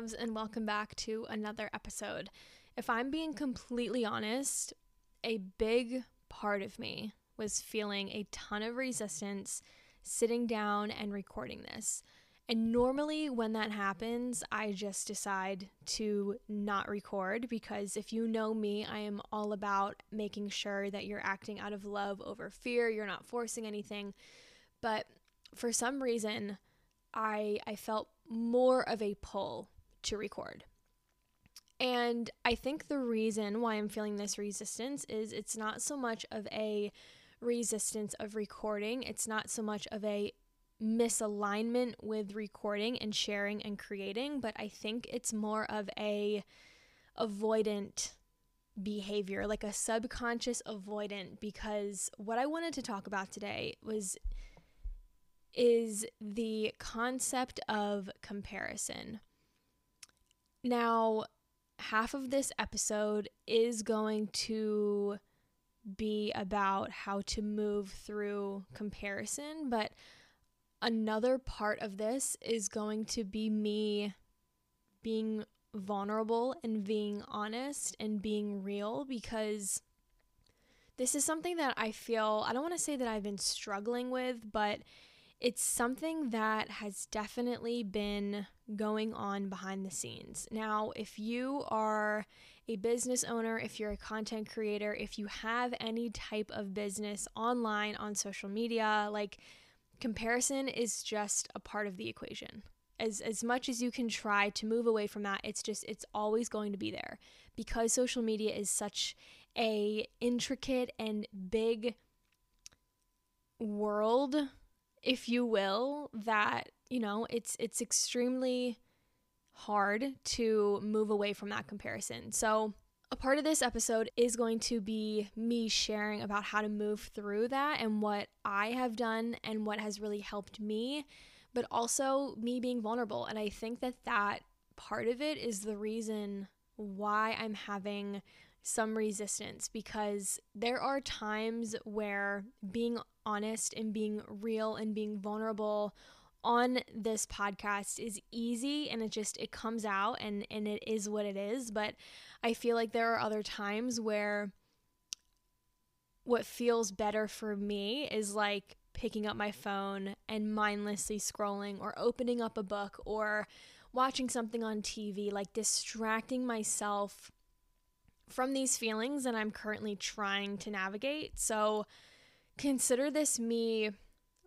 loves, and welcome back to another episode. If I'm being completely honest, a big part of me was feeling a ton of resistance sitting down and recording this. And normally, when that happens, I just decide to not record because if you know me, I am all about making sure that you're acting out of love over fear, you're not forcing anything. But for some reason, I I felt more of a pull to record. And I think the reason why I'm feeling this resistance is it's not so much of a resistance of recording, it's not so much of a misalignment with recording and sharing and creating, but I think it's more of a avoidant behavior, like a subconscious avoidant because what I wanted to talk about today was is the concept of comparison. Now, half of this episode is going to be about how to move through comparison, but another part of this is going to be me being vulnerable and being honest and being real because this is something that I feel I don't want to say that I've been struggling with, but it's something that has definitely been going on behind the scenes. Now, if you are a business owner, if you're a content creator, if you have any type of business online on social media, like comparison is just a part of the equation. As, as much as you can try to move away from that, it's just it's always going to be there because social media is such a intricate and big world if you will, that, you know, it's it's extremely hard to move away from that comparison. So, a part of this episode is going to be me sharing about how to move through that and what I have done and what has really helped me, but also me being vulnerable. And I think that that part of it is the reason why I'm having some resistance because there are times where being honest and being real and being vulnerable on this podcast is easy and it just it comes out and and it is what it is. But i feel like there are other times where what feels better for me is like picking up my phone and mindlessly scrolling or opening up a book or watching something on TV like distracting myself from these feelings that I'm currently trying to navigate so consider this me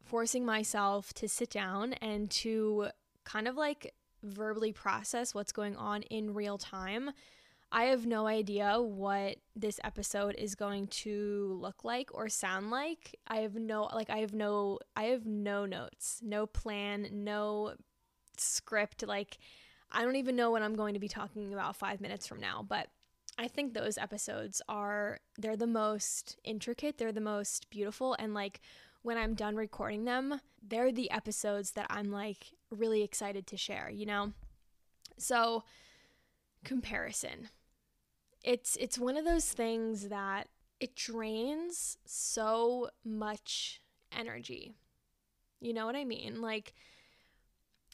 forcing myself to sit down and to kind of like verbally process what's going on in real time. I have no idea what this episode is going to look like or sound like. I have no like I have no I have no notes, no plan, no script like I don't even know what I'm going to be talking about 5 minutes from now, but I think those episodes are they're the most intricate, they're the most beautiful and like when I'm done recording them, they're the episodes that I'm like really excited to share, you know? So comparison. It's it's one of those things that it drains so much energy. You know what I mean? Like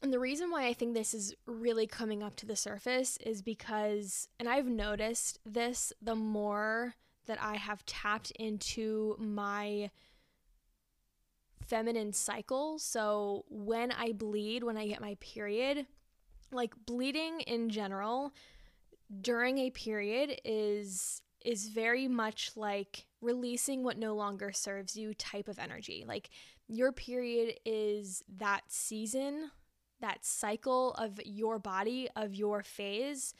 and the reason why I think this is really coming up to the surface is because, and I've noticed this the more that I have tapped into my feminine cycle. So when I bleed, when I get my period, like bleeding in general during a period is is very much like releasing what no longer serves you type of energy. Like your period is that season that cycle of your body, of your phase.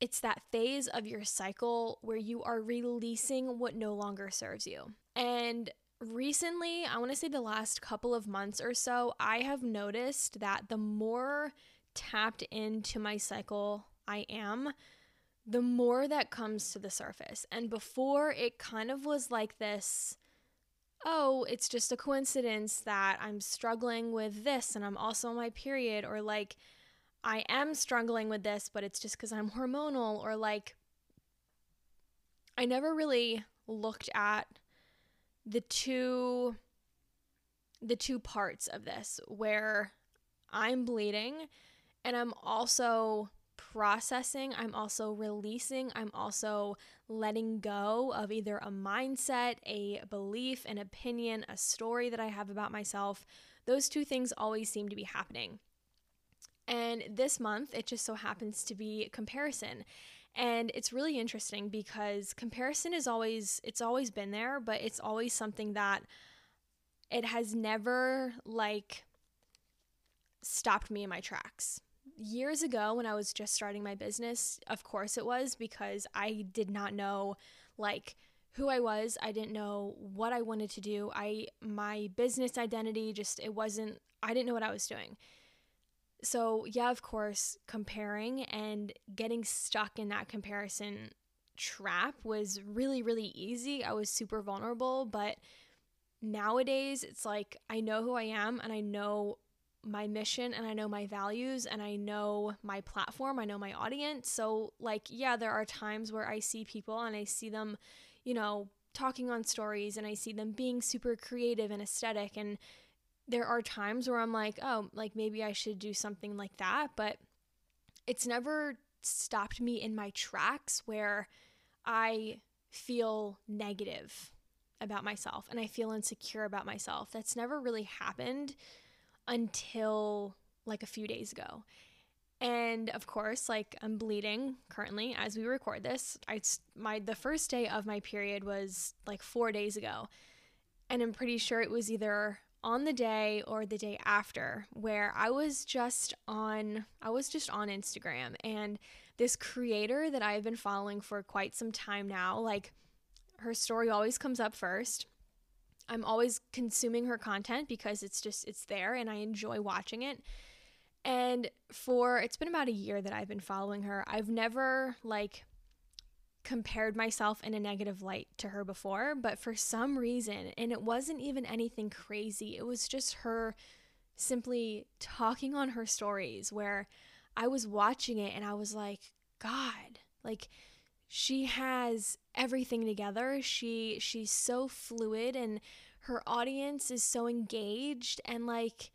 It's that phase of your cycle where you are releasing what no longer serves you. And recently, I want to say the last couple of months or so, I have noticed that the more tapped into my cycle I am, the more that comes to the surface. And before, it kind of was like this oh, it's just a coincidence that I'm struggling with this and I'm also on my period, or like I am struggling with this, but it's just because I'm hormonal, or like I never really looked at the two the two parts of this where I'm bleeding And I'm also processing, I'm also releasing, I'm also letting go of either a mindset, a belief, an opinion, a story that I have about myself. Those two things always seem to be happening. And this month, it just so happens to be comparison. And it's really interesting because comparison is always, it's always been there, but it's always something that it has never like stopped me in my tracks. Years ago, when I was just starting my business, of course it was because I did not know like who I was. I didn't know what I wanted to do. I my business identity just it wasn't I didn't know what I was doing. So, yeah, of course, comparing and getting stuck in that comparison trap was really really easy. I was super vulnerable, but nowadays it's like I know who I am and I know my mission and I know my values and I know my platform, I know my audience. So, like, yeah, there are times where I see people and I see them, you know, talking on stories and I see them being super creative and aesthetic. And there are times where I'm like, oh, like maybe I should do something like that. But it's never stopped me in my tracks where I feel negative about myself and I feel insecure about myself. That's never really happened until like a few days ago. And of course, like I'm bleeding currently as we record this. I my the first day of my period was like 4 days ago. And I'm pretty sure it was either on the day or the day after where I was just on I was just on Instagram and this creator that I've been following for quite some time now, like her story always comes up first I'm always consuming her content because it's just it's there and I enjoy watching it. And for it's been about a year that I've been following her. I've never like compared myself in a negative light to her before, but for some reason, and it wasn't even anything crazy. It was just her simply talking on her stories where I was watching it and I was like, God, like she has everything together. She she's so fluid and her audience is so engaged and like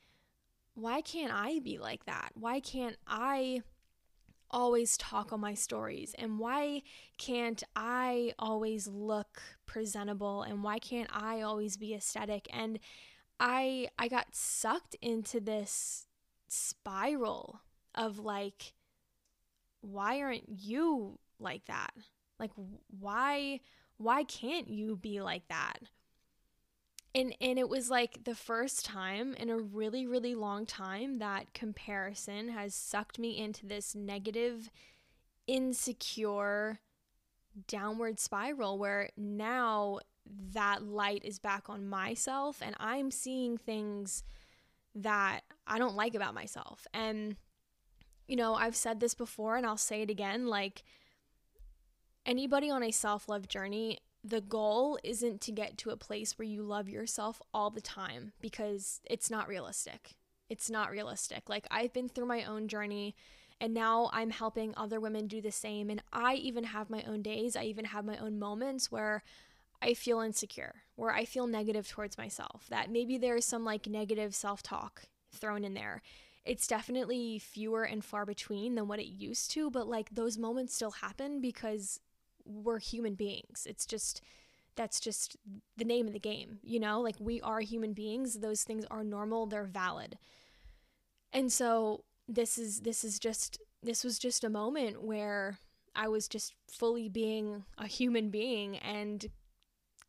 why can't I be like that? Why can't I always talk on my stories and why can't I always look presentable and why can't I always be aesthetic and I I got sucked into this spiral of like why aren't you like that? Like why why can't you be like that? And and it was like the first time in a really really long time that comparison has sucked me into this negative insecure downward spiral where now that light is back on myself and I'm seeing things that I don't like about myself. And you know, I've said this before and I'll say it again like anybody on a self love journey, the goal isn't to get to a place where you love yourself all the time because it's not realistic. It's not realistic. Like, I've been through my own journey and now I'm helping other women do the same. And I even have my own days, I even have my own moments where I feel insecure, where I feel negative towards myself, that maybe there's some like negative self talk thrown in there. It's definitely fewer and far between than what it used to, but like those moments still happen because we're human beings. It's just that's just the name of the game, you know? Like we are human beings. Those things are normal, they're valid. And so this is this is just this was just a moment where I was just fully being a human being and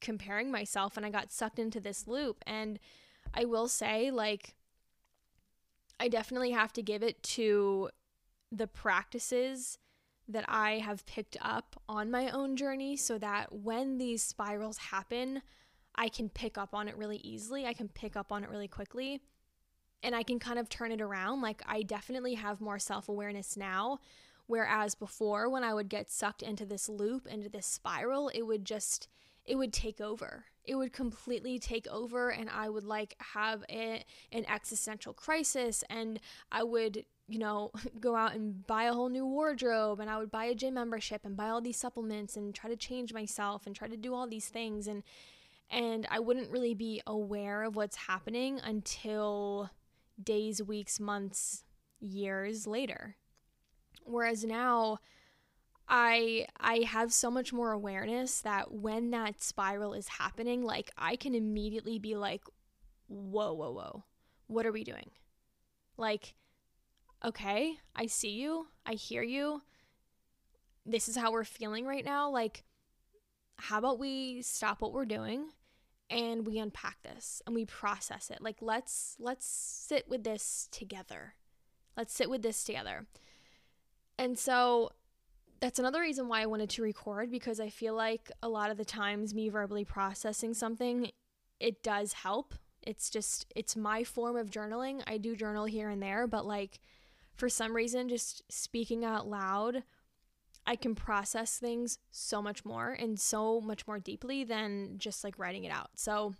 comparing myself and I got sucked into this loop and I will say like I definitely have to give it to the practices that I have picked up on my own journey so that when these spirals happen, I can pick up on it really easily. I can pick up on it really quickly and I can kind of turn it around. Like, I definitely have more self awareness now. Whereas before, when I would get sucked into this loop, into this spiral, it would just, it would take over. It would completely take over, and I would like have a, an existential crisis, and I would you know, go out and buy a whole new wardrobe and I would buy a gym membership and buy all these supplements and try to change myself and try to do all these things and and I wouldn't really be aware of what's happening until days, weeks, months years later. Whereas now, I I have so much more awareness that when that spiral is happening, like I can immediately be like, whoa, whoa, whoa, what are we doing? Like, okay, I see you, I hear you. This is how we're feeling right now. Like, how about we stop what we're doing and we unpack this and we process it? Like, let's let's sit with this together. Let's sit with this together. And so that's another reason why I wanted to record because I feel like a lot of the times me verbally processing something, it does help. It's just, it's my form of journaling. I do journal here and there, but like for some reason, just speaking out loud, I can process things so much more and so much more deeply than just like writing it out. So,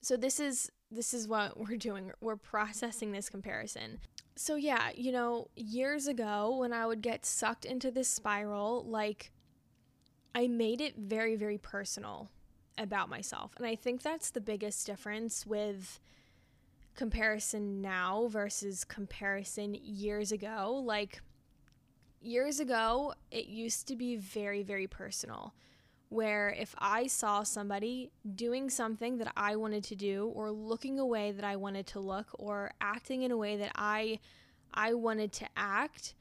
so this is this is what we're doing. We're processing this comparison. So, yeah, you know, years ago when I would get sucked into this spiral, like I made it very, very personal about myself. And I think that's the biggest difference with comparison now versus comparison years ago. Like, years ago, it used to be very, very personal where if I saw somebody doing something that I wanted to do or looking a way that I wanted to look or acting in a way that I I wanted to act,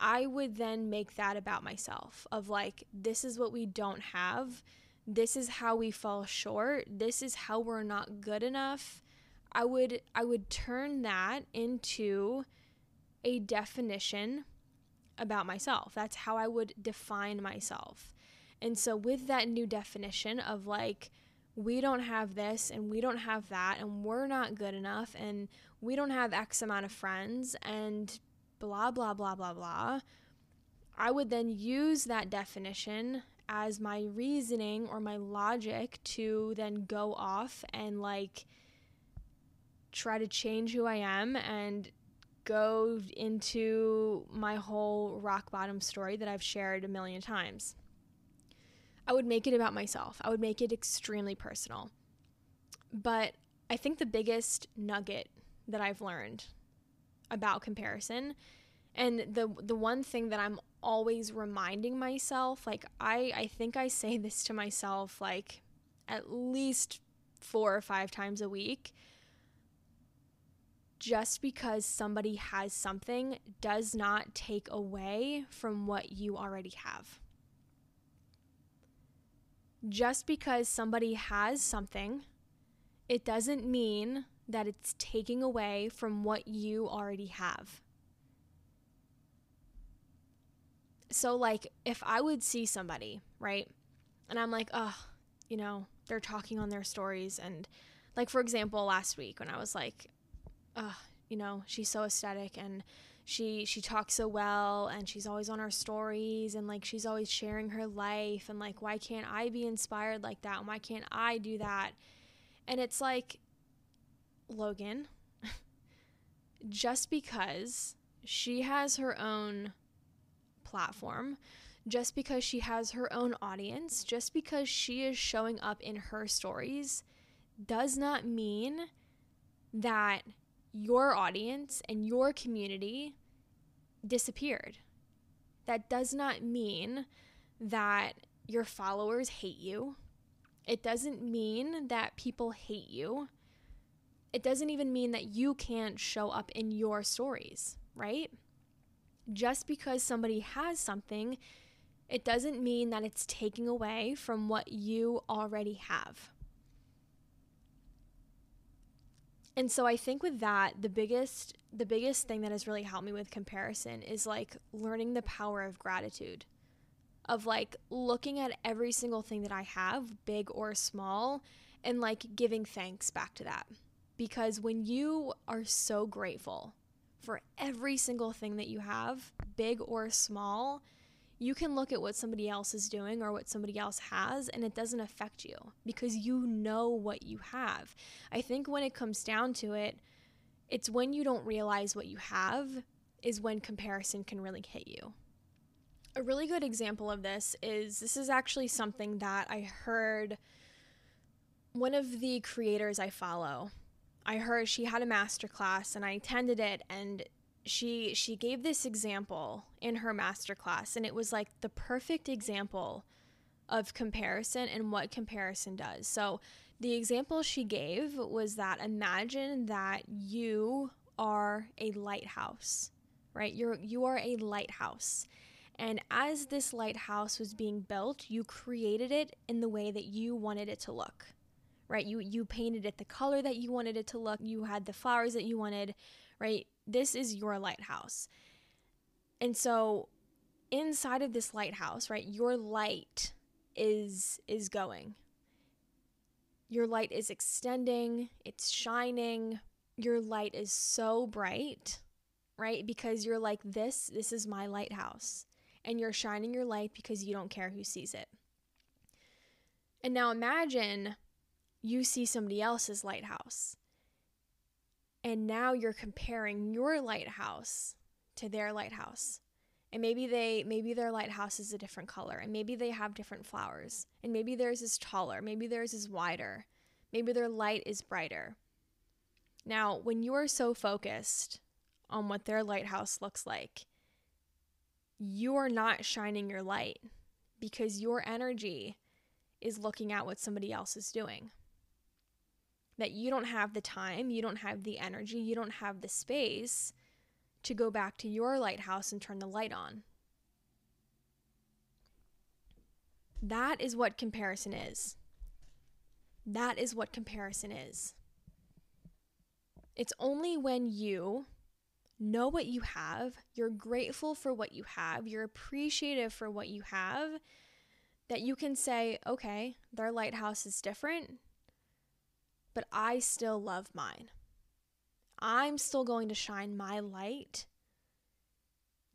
I would then make that about myself of like this is what we don't have. This is how we fall short. This is how we're not good enough. I would I would turn that into a definition about myself. That's how I would define myself. And so, with that new definition of like, we don't have this and we don't have that and we're not good enough and we don't have X amount of friends and blah, blah, blah, blah, blah, I would then use that definition as my reasoning or my logic to then go off and like try to change who I am and go into my whole rock bottom story that I've shared a million times. I would make it about myself. I would make it extremely personal. But I think the biggest nugget that I've learned about comparison and the the one thing that I'm always reminding myself, like I I think I say this to myself like at least 4 or 5 times a week. Just because somebody has something does not take away from what you already have just because somebody has something, it doesn't mean that it's taking away from what you already have. So, like, if I would see somebody, right, and I'm like, oh, you know, they're talking on their stories, and like, for example, last week when I was like, oh, you know, she's so aesthetic and she she talks so well and she's always on her stories and like she's always sharing her life and like why can't I be inspired like that? And why can't I do that? And it's like Logan just because she has her own platform just because she has her own audience just because she is showing up in her stories does not mean that your audience and your community disappeared. That does not mean that your followers hate you. It doesn't mean that people hate you. It doesn't even mean that you can't show up in your stories, right? Just because somebody has something, it doesn't mean that it's taking away from what you already have. And so I think with that, the biggest the biggest thing that has really helped me with comparison is like learning the power of gratitude. Of like looking at every single thing that I have, big or small, and like giving thanks back to that. Because when you are so grateful for every single thing that you have, big or small, you can look at what somebody else is doing or what somebody else has and it doesn't affect you because you know what you have. I think when it comes down to it, it's when you don't realize what you have is when comparison can really hit you. A really good example of this is this is actually something that I heard one of the creators I follow. I heard she had a masterclass and I attended it and she she gave this example in her masterclass and it was like the perfect example of comparison and what comparison does. So the example she gave was that imagine that you are a lighthouse, right? You're you are a lighthouse. And as this lighthouse was being built, you created it in the way that you wanted it to look. Right? You you painted it the color that you wanted it to look. You had the flowers that you wanted, right? This is your lighthouse. And so inside of this lighthouse, right? Your light is is going. Your light is extending, it's shining. Your light is so bright, right? Because you're like this, this is my lighthouse. And you're shining your light because you don't care who sees it. And now imagine you see somebody else's lighthouse. And now you're comparing your lighthouse to their lighthouse. And maybe they maybe their lighthouse is a different color and maybe they have different flowers and maybe theirs is taller maybe theirs is wider maybe their light is brighter. Now when you are so focused on what their lighthouse looks like you are not shining your light because your energy is looking at what somebody else is doing that you don't have the time you don't have the energy you don't have the space to go back to your lighthouse and turn the light on. That is what comparison is. That is what comparison is. It's only when you know what you have, you're grateful for what you have, you're appreciative for what you have, that you can say, okay, their lighthouse is different, but I still love mine. I'm still going to shine my light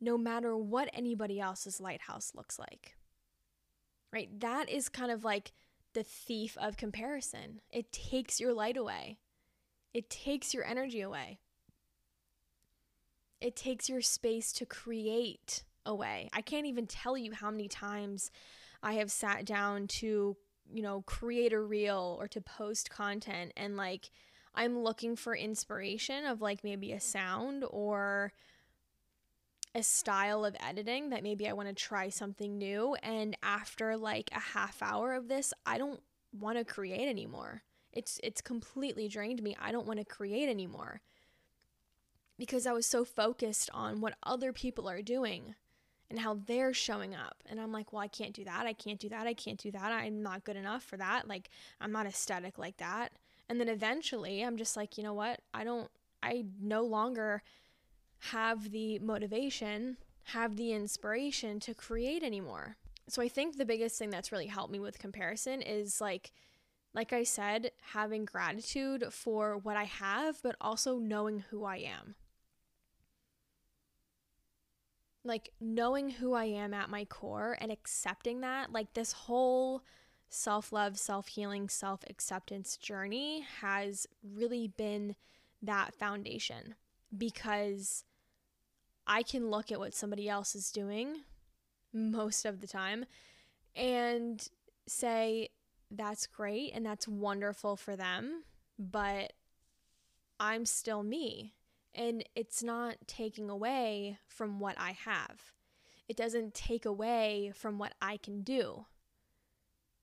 no matter what anybody else's lighthouse looks like. Right? That is kind of like the thief of comparison. It takes your light away, it takes your energy away, it takes your space to create away. I can't even tell you how many times I have sat down to, you know, create a reel or to post content and like I'm looking for inspiration of like maybe a sound or a style of editing that maybe I want to try something new. And after like a half hour of this, I don't want to create anymore. It's it's completely drained me. I don't want to create anymore. Because I was so focused on what other people are doing and how they're showing up. And I'm like, well, I can't do that. I can't do that. I can't do that. I'm not good enough for that. Like, I'm not aesthetic like that. And then eventually I'm just like, you know what? I don't, I no longer have the motivation, have the inspiration to create anymore. So I think the biggest thing that's really helped me with comparison is like, like I said, having gratitude for what I have, but also knowing who I am. Like knowing who I am at my core and accepting that, like this whole self love, self healing, self acceptance journey has really been that foundation because I can look at what somebody else is doing most of the time and say, that's great and that's wonderful for them, but I'm still me. And it's not taking away from what I have. It doesn't take away from what I can do.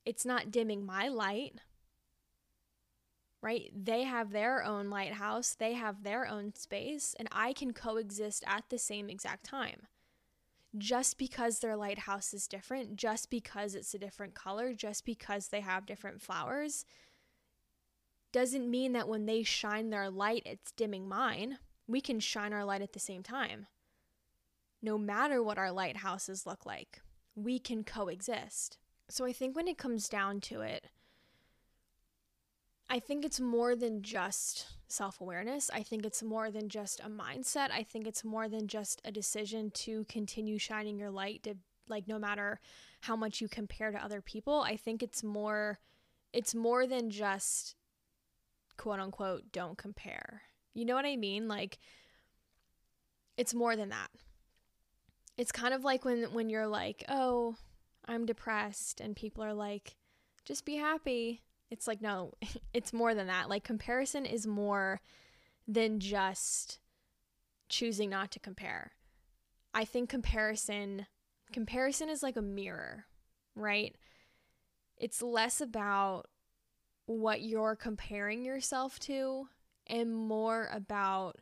It's not dimming my light, right? They have their own lighthouse, they have their own space, and I can coexist at the same exact time. Just because their lighthouse is different, just because it's a different color, just because they have different flowers, doesn't mean that when they shine their light, it's dimming mine. We can shine our light at the same time. No matter what our lighthouses look like, we can coexist. So I think when it comes down to it, I think it's more than just self awareness. I think it's more than just a mindset. I think it's more than just a decision to continue shining your light to like no matter how much you compare to other people. I think it's more it's more than just quote unquote don't compare. You know what I mean? Like it's more than that. It's kind of like when when you're like, "Oh, I'm depressed and people are like, just be happy. It's like, no, it's more than that. Like, comparison is more than just choosing not to compare. I think comparison comparison is like a mirror, right? It's less about what you're comparing yourself to and more about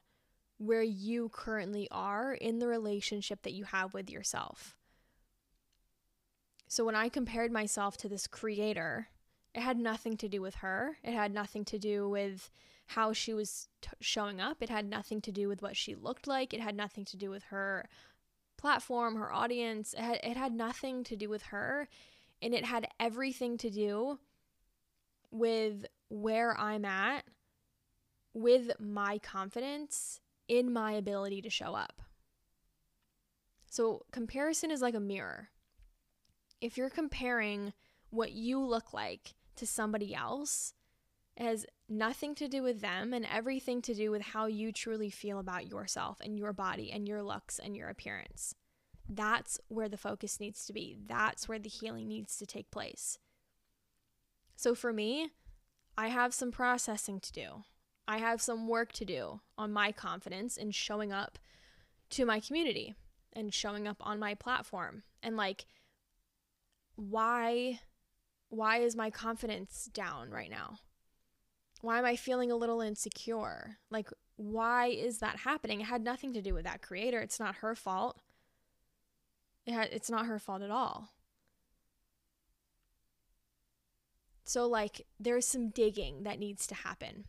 where you currently are in the relationship that you have with yourself. So when I compared myself to this creator, it had nothing to do with her. It had nothing to do with how she was t- showing up. It had nothing to do with what she looked like. It had nothing to do with her platform, her audience. It had, it had nothing to do with her. And it had everything to do with where I'm at, with my confidence in my ability to show up. So, comparison is like a mirror. If you're comparing what you look like to somebody else, it has nothing to do with them and everything to do with how you truly feel about yourself and your body and your looks and your appearance. That's where the focus needs to be. That's where the healing needs to take place. So for me, I have some processing to do. I have some work to do on my confidence in showing up to my community and showing up on my platform. And like why why is my confidence down right now? Why am I feeling a little insecure? Like why is that happening? It had nothing to do with that creator. It's not her fault. It it's not her fault at all. So, like, there's some digging that needs to happen.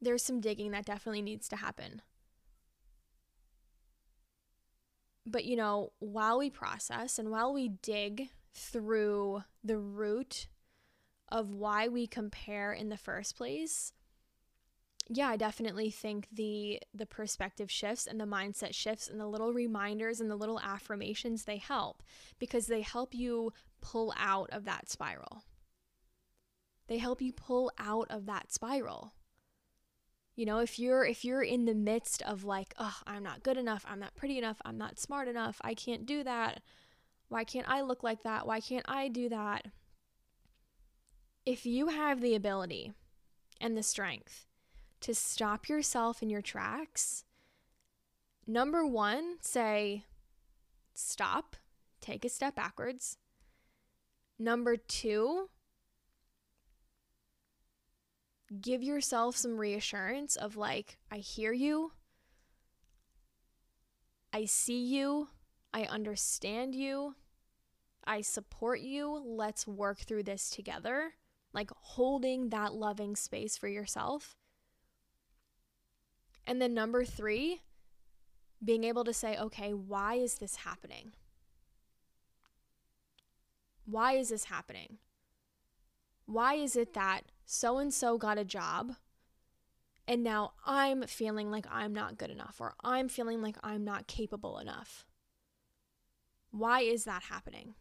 There's some digging that definitely needs to happen. But, you know, while we process and while we dig through the root of why we compare in the first place, yeah, I definitely think the the perspective shifts and the mindset shifts and the little reminders and the little affirmations they help because they help you pull out of that spiral. They help you pull out of that spiral. You know, if you're if you're in the midst of like, "Oh, I'm not good enough, I'm not pretty enough, I'm not smart enough, I can't do that. Why can't I look like that? Why can't I do that?" If you have the ability and the strength to stop yourself in your tracks, number one, say, stop, take a step backwards. Number two, give yourself some reassurance of like, I hear you, I see you, I understand you, I support you. Let's work through this together. Like holding that loving space for yourself and then number three, being able to say, okay, why is this happening? Why is this happening? Why is it that so and so got a job and now I'm feeling like I'm not good enough or I'm feeling like I'm not capable enough? Why is that happening?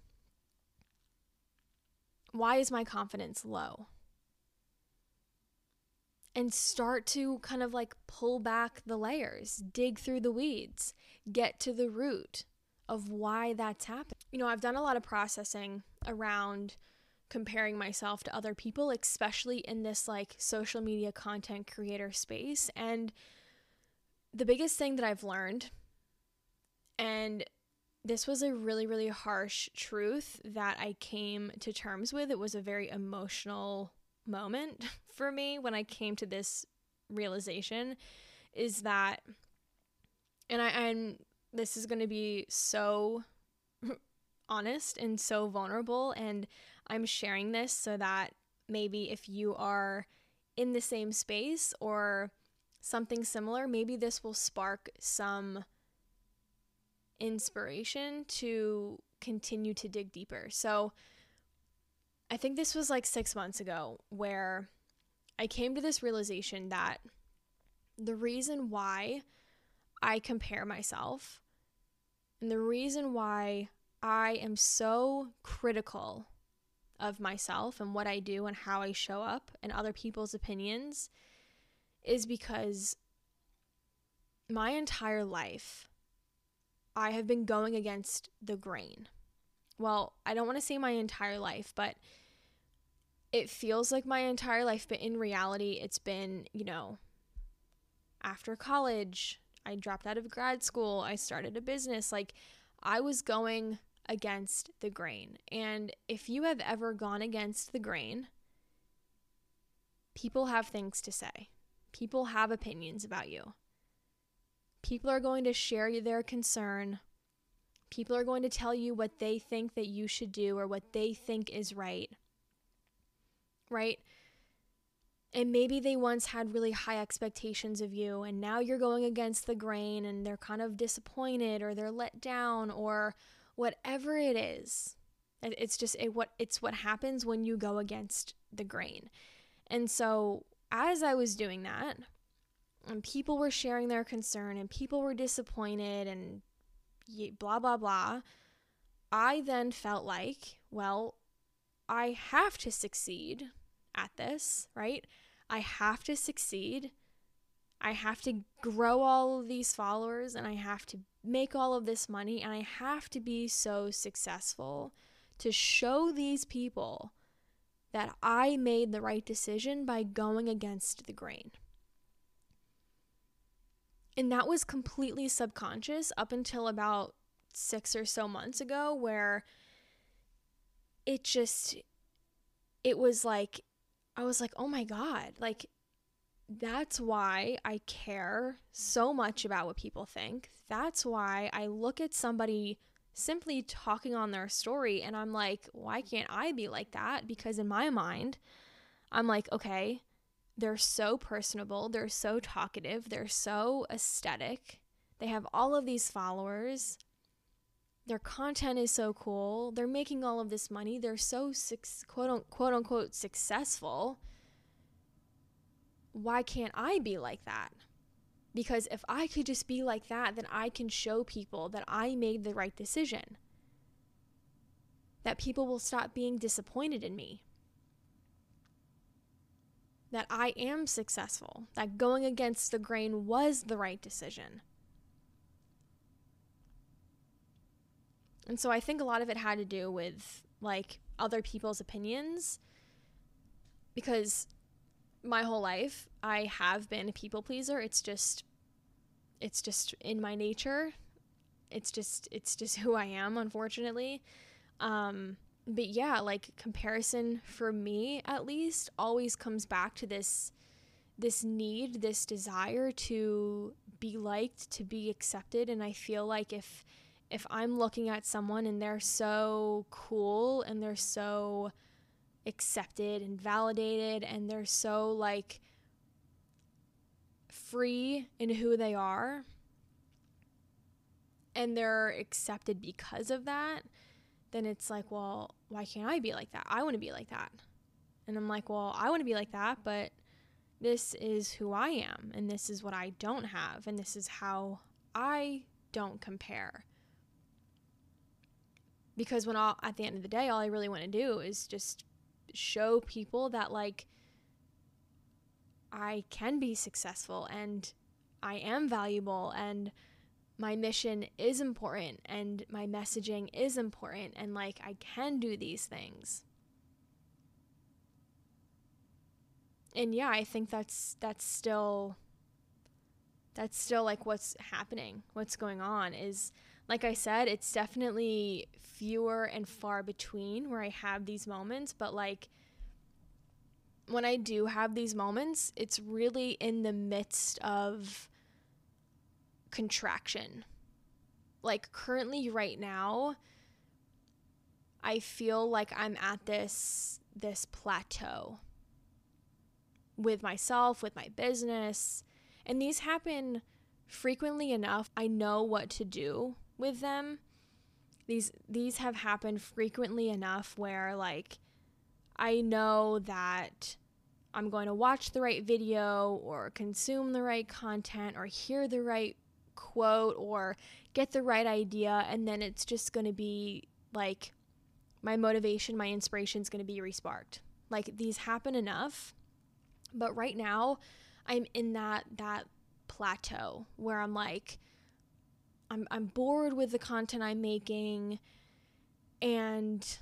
Why is my confidence low? and start to kind of like pull back the layers, dig through the weeds, get to the root of why that's happening. You know, I've done a lot of processing around comparing myself to other people, especially in this like social media content creator space. And the biggest thing that I've learned, and this was a really, really harsh truth that I came to terms with. It was a very emotional moment for me when I came to this realization is that and I and this is going to be so honest and so vulnerable and I'm sharing this so that maybe if you are in the same space or something similar, maybe this will spark some inspiration to continue to dig deeper. So, I think this was like six months ago where I came to this realization that the reason why I compare myself and the reason why I am so critical of myself and what I do and how I show up and other people's opinions is because my entire life I have been going against the grain well, I don't want to say my entire life, but it feels like my entire life, but in reality, it's been, you know, after college, I dropped out of grad school, I started a business. Like I was going against the grain. And if you have ever gone against the grain, people have things to say. People have opinions about you. People are going to share their concern. People are going to tell you what they think that you should do or what they think is right. Right? And maybe they once had really high expectations of you, and now you're going against the grain and they're kind of disappointed or they're let down or whatever it is. It's just it, what it's what happens when you go against the grain. And so as I was doing that, and people were sharing their concern and people were disappointed and blah blah blah, I then felt like, well, I have to succeed at this, right? I have to succeed. I have to grow all of these followers and I have to make all of this money and I have to be so successful to show these people that I made the right decision by going against the grain. And that was completely subconscious up until about six or so months ago, where it just, it was like I was like, oh my God, like that's why I care so much about what people think. That's why I look at somebody simply talking on their story and I'm like, why can't I be like that? Because in my mind, I'm like, okay, they're so personable, they're so talkative, they're so aesthetic. They have all of these followers. Their content is so cool. They're making all of this money. They're so quote unquote, quote unquote successful. Why can't I be like that? Because if I could just be like that, then I can show people that I made the right decision. That people will stop being disappointed in me. That I am successful. That going against the grain was the right decision. And so I think a lot of it had to do with like other people's opinions because my whole life I have been a people pleaser. It's just it's just in my nature. It's just it's just who I am unfortunately. Um but yeah, like comparison for me at least always comes back to this this need, this desire to be liked, to be accepted and I feel like if if I'm looking at someone and they're so cool and they're so accepted and validated and they're so like free in who they are and they're accepted because of that, then it's like, well, why can't I be like that? I want to be like that. And I'm like, well, I want to be like that, but this is who I am and this is what I don't have and this is how I don't compare because when all at the end of the day all i really want to do is just show people that like i can be successful and i am valuable and my mission is important and my messaging is important and like i can do these things. And yeah i think that's that's still that's still like what's happening what's going on is like I said, it's definitely fewer and far between where I have these moments, but like when I do have these moments, it's really in the midst of contraction. Like currently right now, I feel like I'm at this this plateau with myself, with my business, and these happen frequently enough. I know what to do with them. These these have happened frequently enough where like I know that I'm going to watch the right video or consume the right content or hear the right quote or get the right idea and then it's just going to be like my motivation, my inspiration is going to be resparked. Like these happen enough. But right now I'm in that that plateau where I'm like I'm I'm bored with the content I'm making and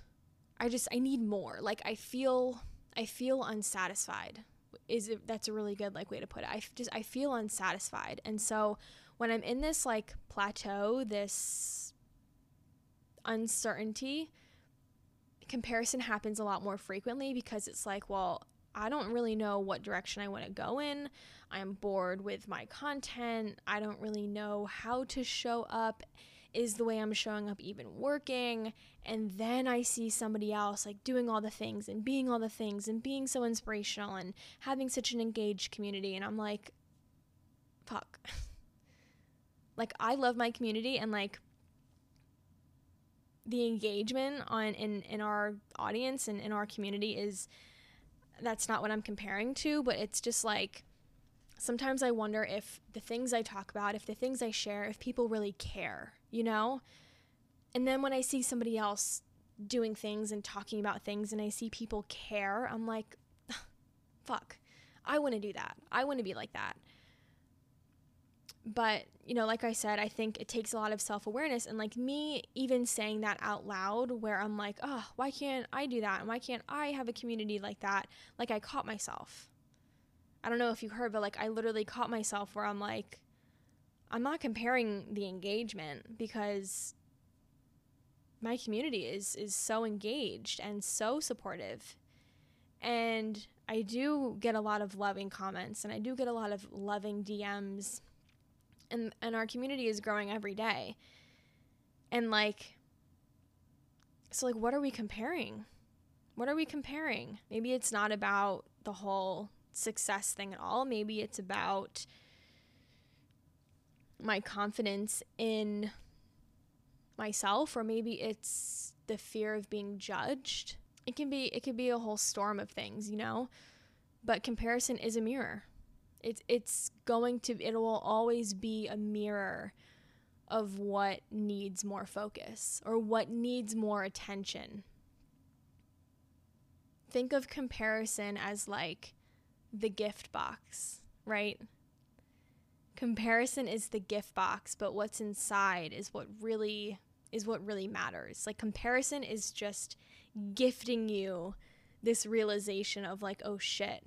I just I need more. Like I feel I feel unsatisfied is a, that's a really good like way to put it. I just I feel unsatisfied. And so when I'm in this like plateau, this uncertainty, comparison happens a lot more frequently because it's like, well, I don't really know what direction I want to go in. I'm bored with my content. I don't really know how to show up. Is the way I'm showing up even working? And then I see somebody else like doing all the things and being all the things and being so inspirational and having such an engaged community. And I'm like, fuck. like, I love my community and like, the engagement on in in our audience and in our community is that's not what I'm comparing to, but it's just like sometimes I wonder if the things I talk about, if the things I share, if people really care, you know? And then when I see somebody else doing things and talking about things and I see people care, I'm like, fuck, I want to do that. I want to be like that. But, you know, like I said, I think it takes a lot of self awareness. And like me even saying that out loud, where I'm like, oh, why can't I do that? And why can't I have a community like that? Like I caught myself. I don't know if you heard, but like I literally caught myself where I'm like, I'm not comparing the engagement because my community is is so engaged and so supportive. And I do get a lot of loving comments and I do get a lot of loving DMs and and our community is growing every day. And like so like what are we comparing? What are we comparing? Maybe it's not about the whole success thing at all. Maybe it's about my confidence in myself or maybe it's the fear of being judged. It can be it could be a whole storm of things, you know? But comparison is a mirror. It's it's going to it will always be a mirror of what needs more focus or what needs more attention. Think of comparison as like the gift box, right? Comparison is the gift box, but what's inside is what really is what really matters. Like comparison is just gifting you this realization of like, oh shit,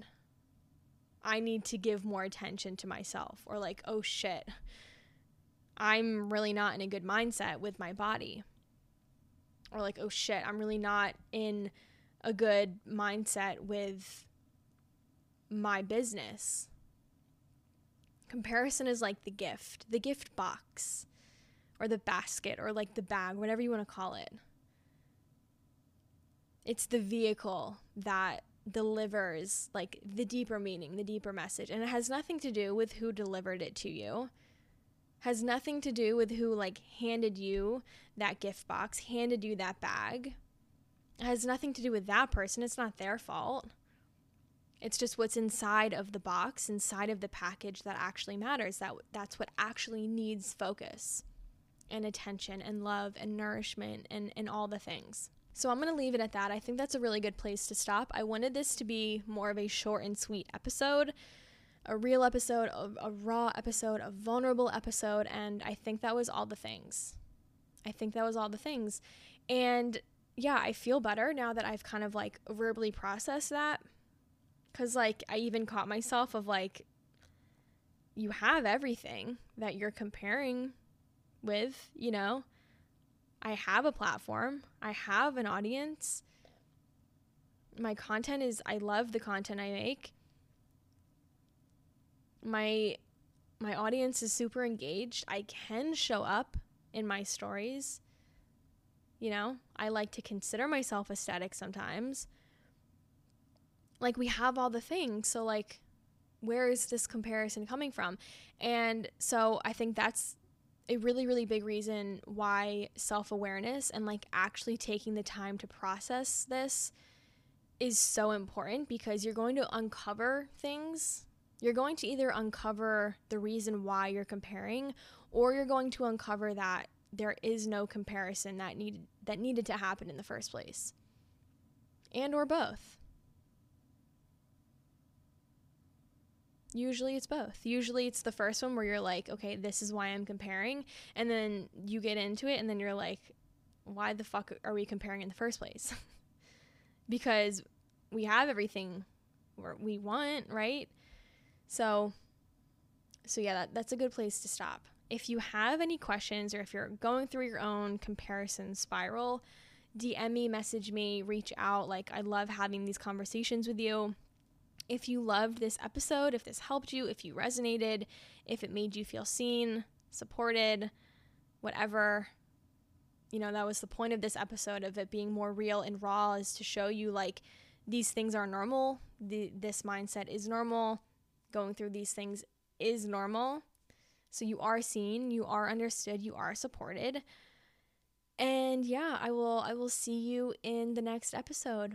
I need to give more attention to myself, or like, oh shit, I'm really not in a good mindset with my body, or like, oh shit, I'm really not in a good mindset with my business. Comparison is like the gift, the gift box, or the basket, or like the bag, whatever you want to call it. It's the vehicle that delivers like the deeper meaning, the deeper message. And it has nothing to do with who delivered it to you. Has nothing to do with who like handed you that gift box, handed you that bag. It has nothing to do with that person. It's not their fault. It's just what's inside of the box, inside of the package that actually matters. That that's what actually needs focus and attention and love and nourishment and, and all the things. So I'm going to leave it at that. I think that's a really good place to stop. I wanted this to be more of a short and sweet episode, a real episode, a, a raw episode, a vulnerable episode, and I think that was all the things. I think that was all the things. And yeah, I feel better now that I've kind of like verbally processed that. Cause like I even caught myself of like, you have everything that you're comparing with, you know? I have a platform, I have an audience. My content is I love the content I make. My my audience is super engaged. I can show up in my stories. You know, I like to consider myself aesthetic sometimes. Like we have all the things, so like where is this comparison coming from? And so I think that's a really, really big reason why self awareness and like actually taking the time to process this is so important because you're going to uncover things. You're going to either uncover the reason why you're comparing or you're going to uncover that there is no comparison that needed that needed to happen in the first place. And or both. Usually it's both. Usually it's the first one where you're like, okay, this is why I'm comparing. And then you get into it and then you're like, why the fuck are we comparing in the first place? because we have everything we want, right? So so yeah, that, that's a good place to stop. If you have any questions or if you're going through your own comparison spiral, DM me, message me, reach out. Like I love having these conversations with you. If you loved this episode, if this helped you, if you resonated, if it made you feel seen, supported, whatever, you know, that was the point of this episode of it being more real and raw is to show you like these things are normal. The, this mindset is normal. Going through these things is normal. So you are seen, you are understood, you are supported. And yeah, I will I will see you in the next episode.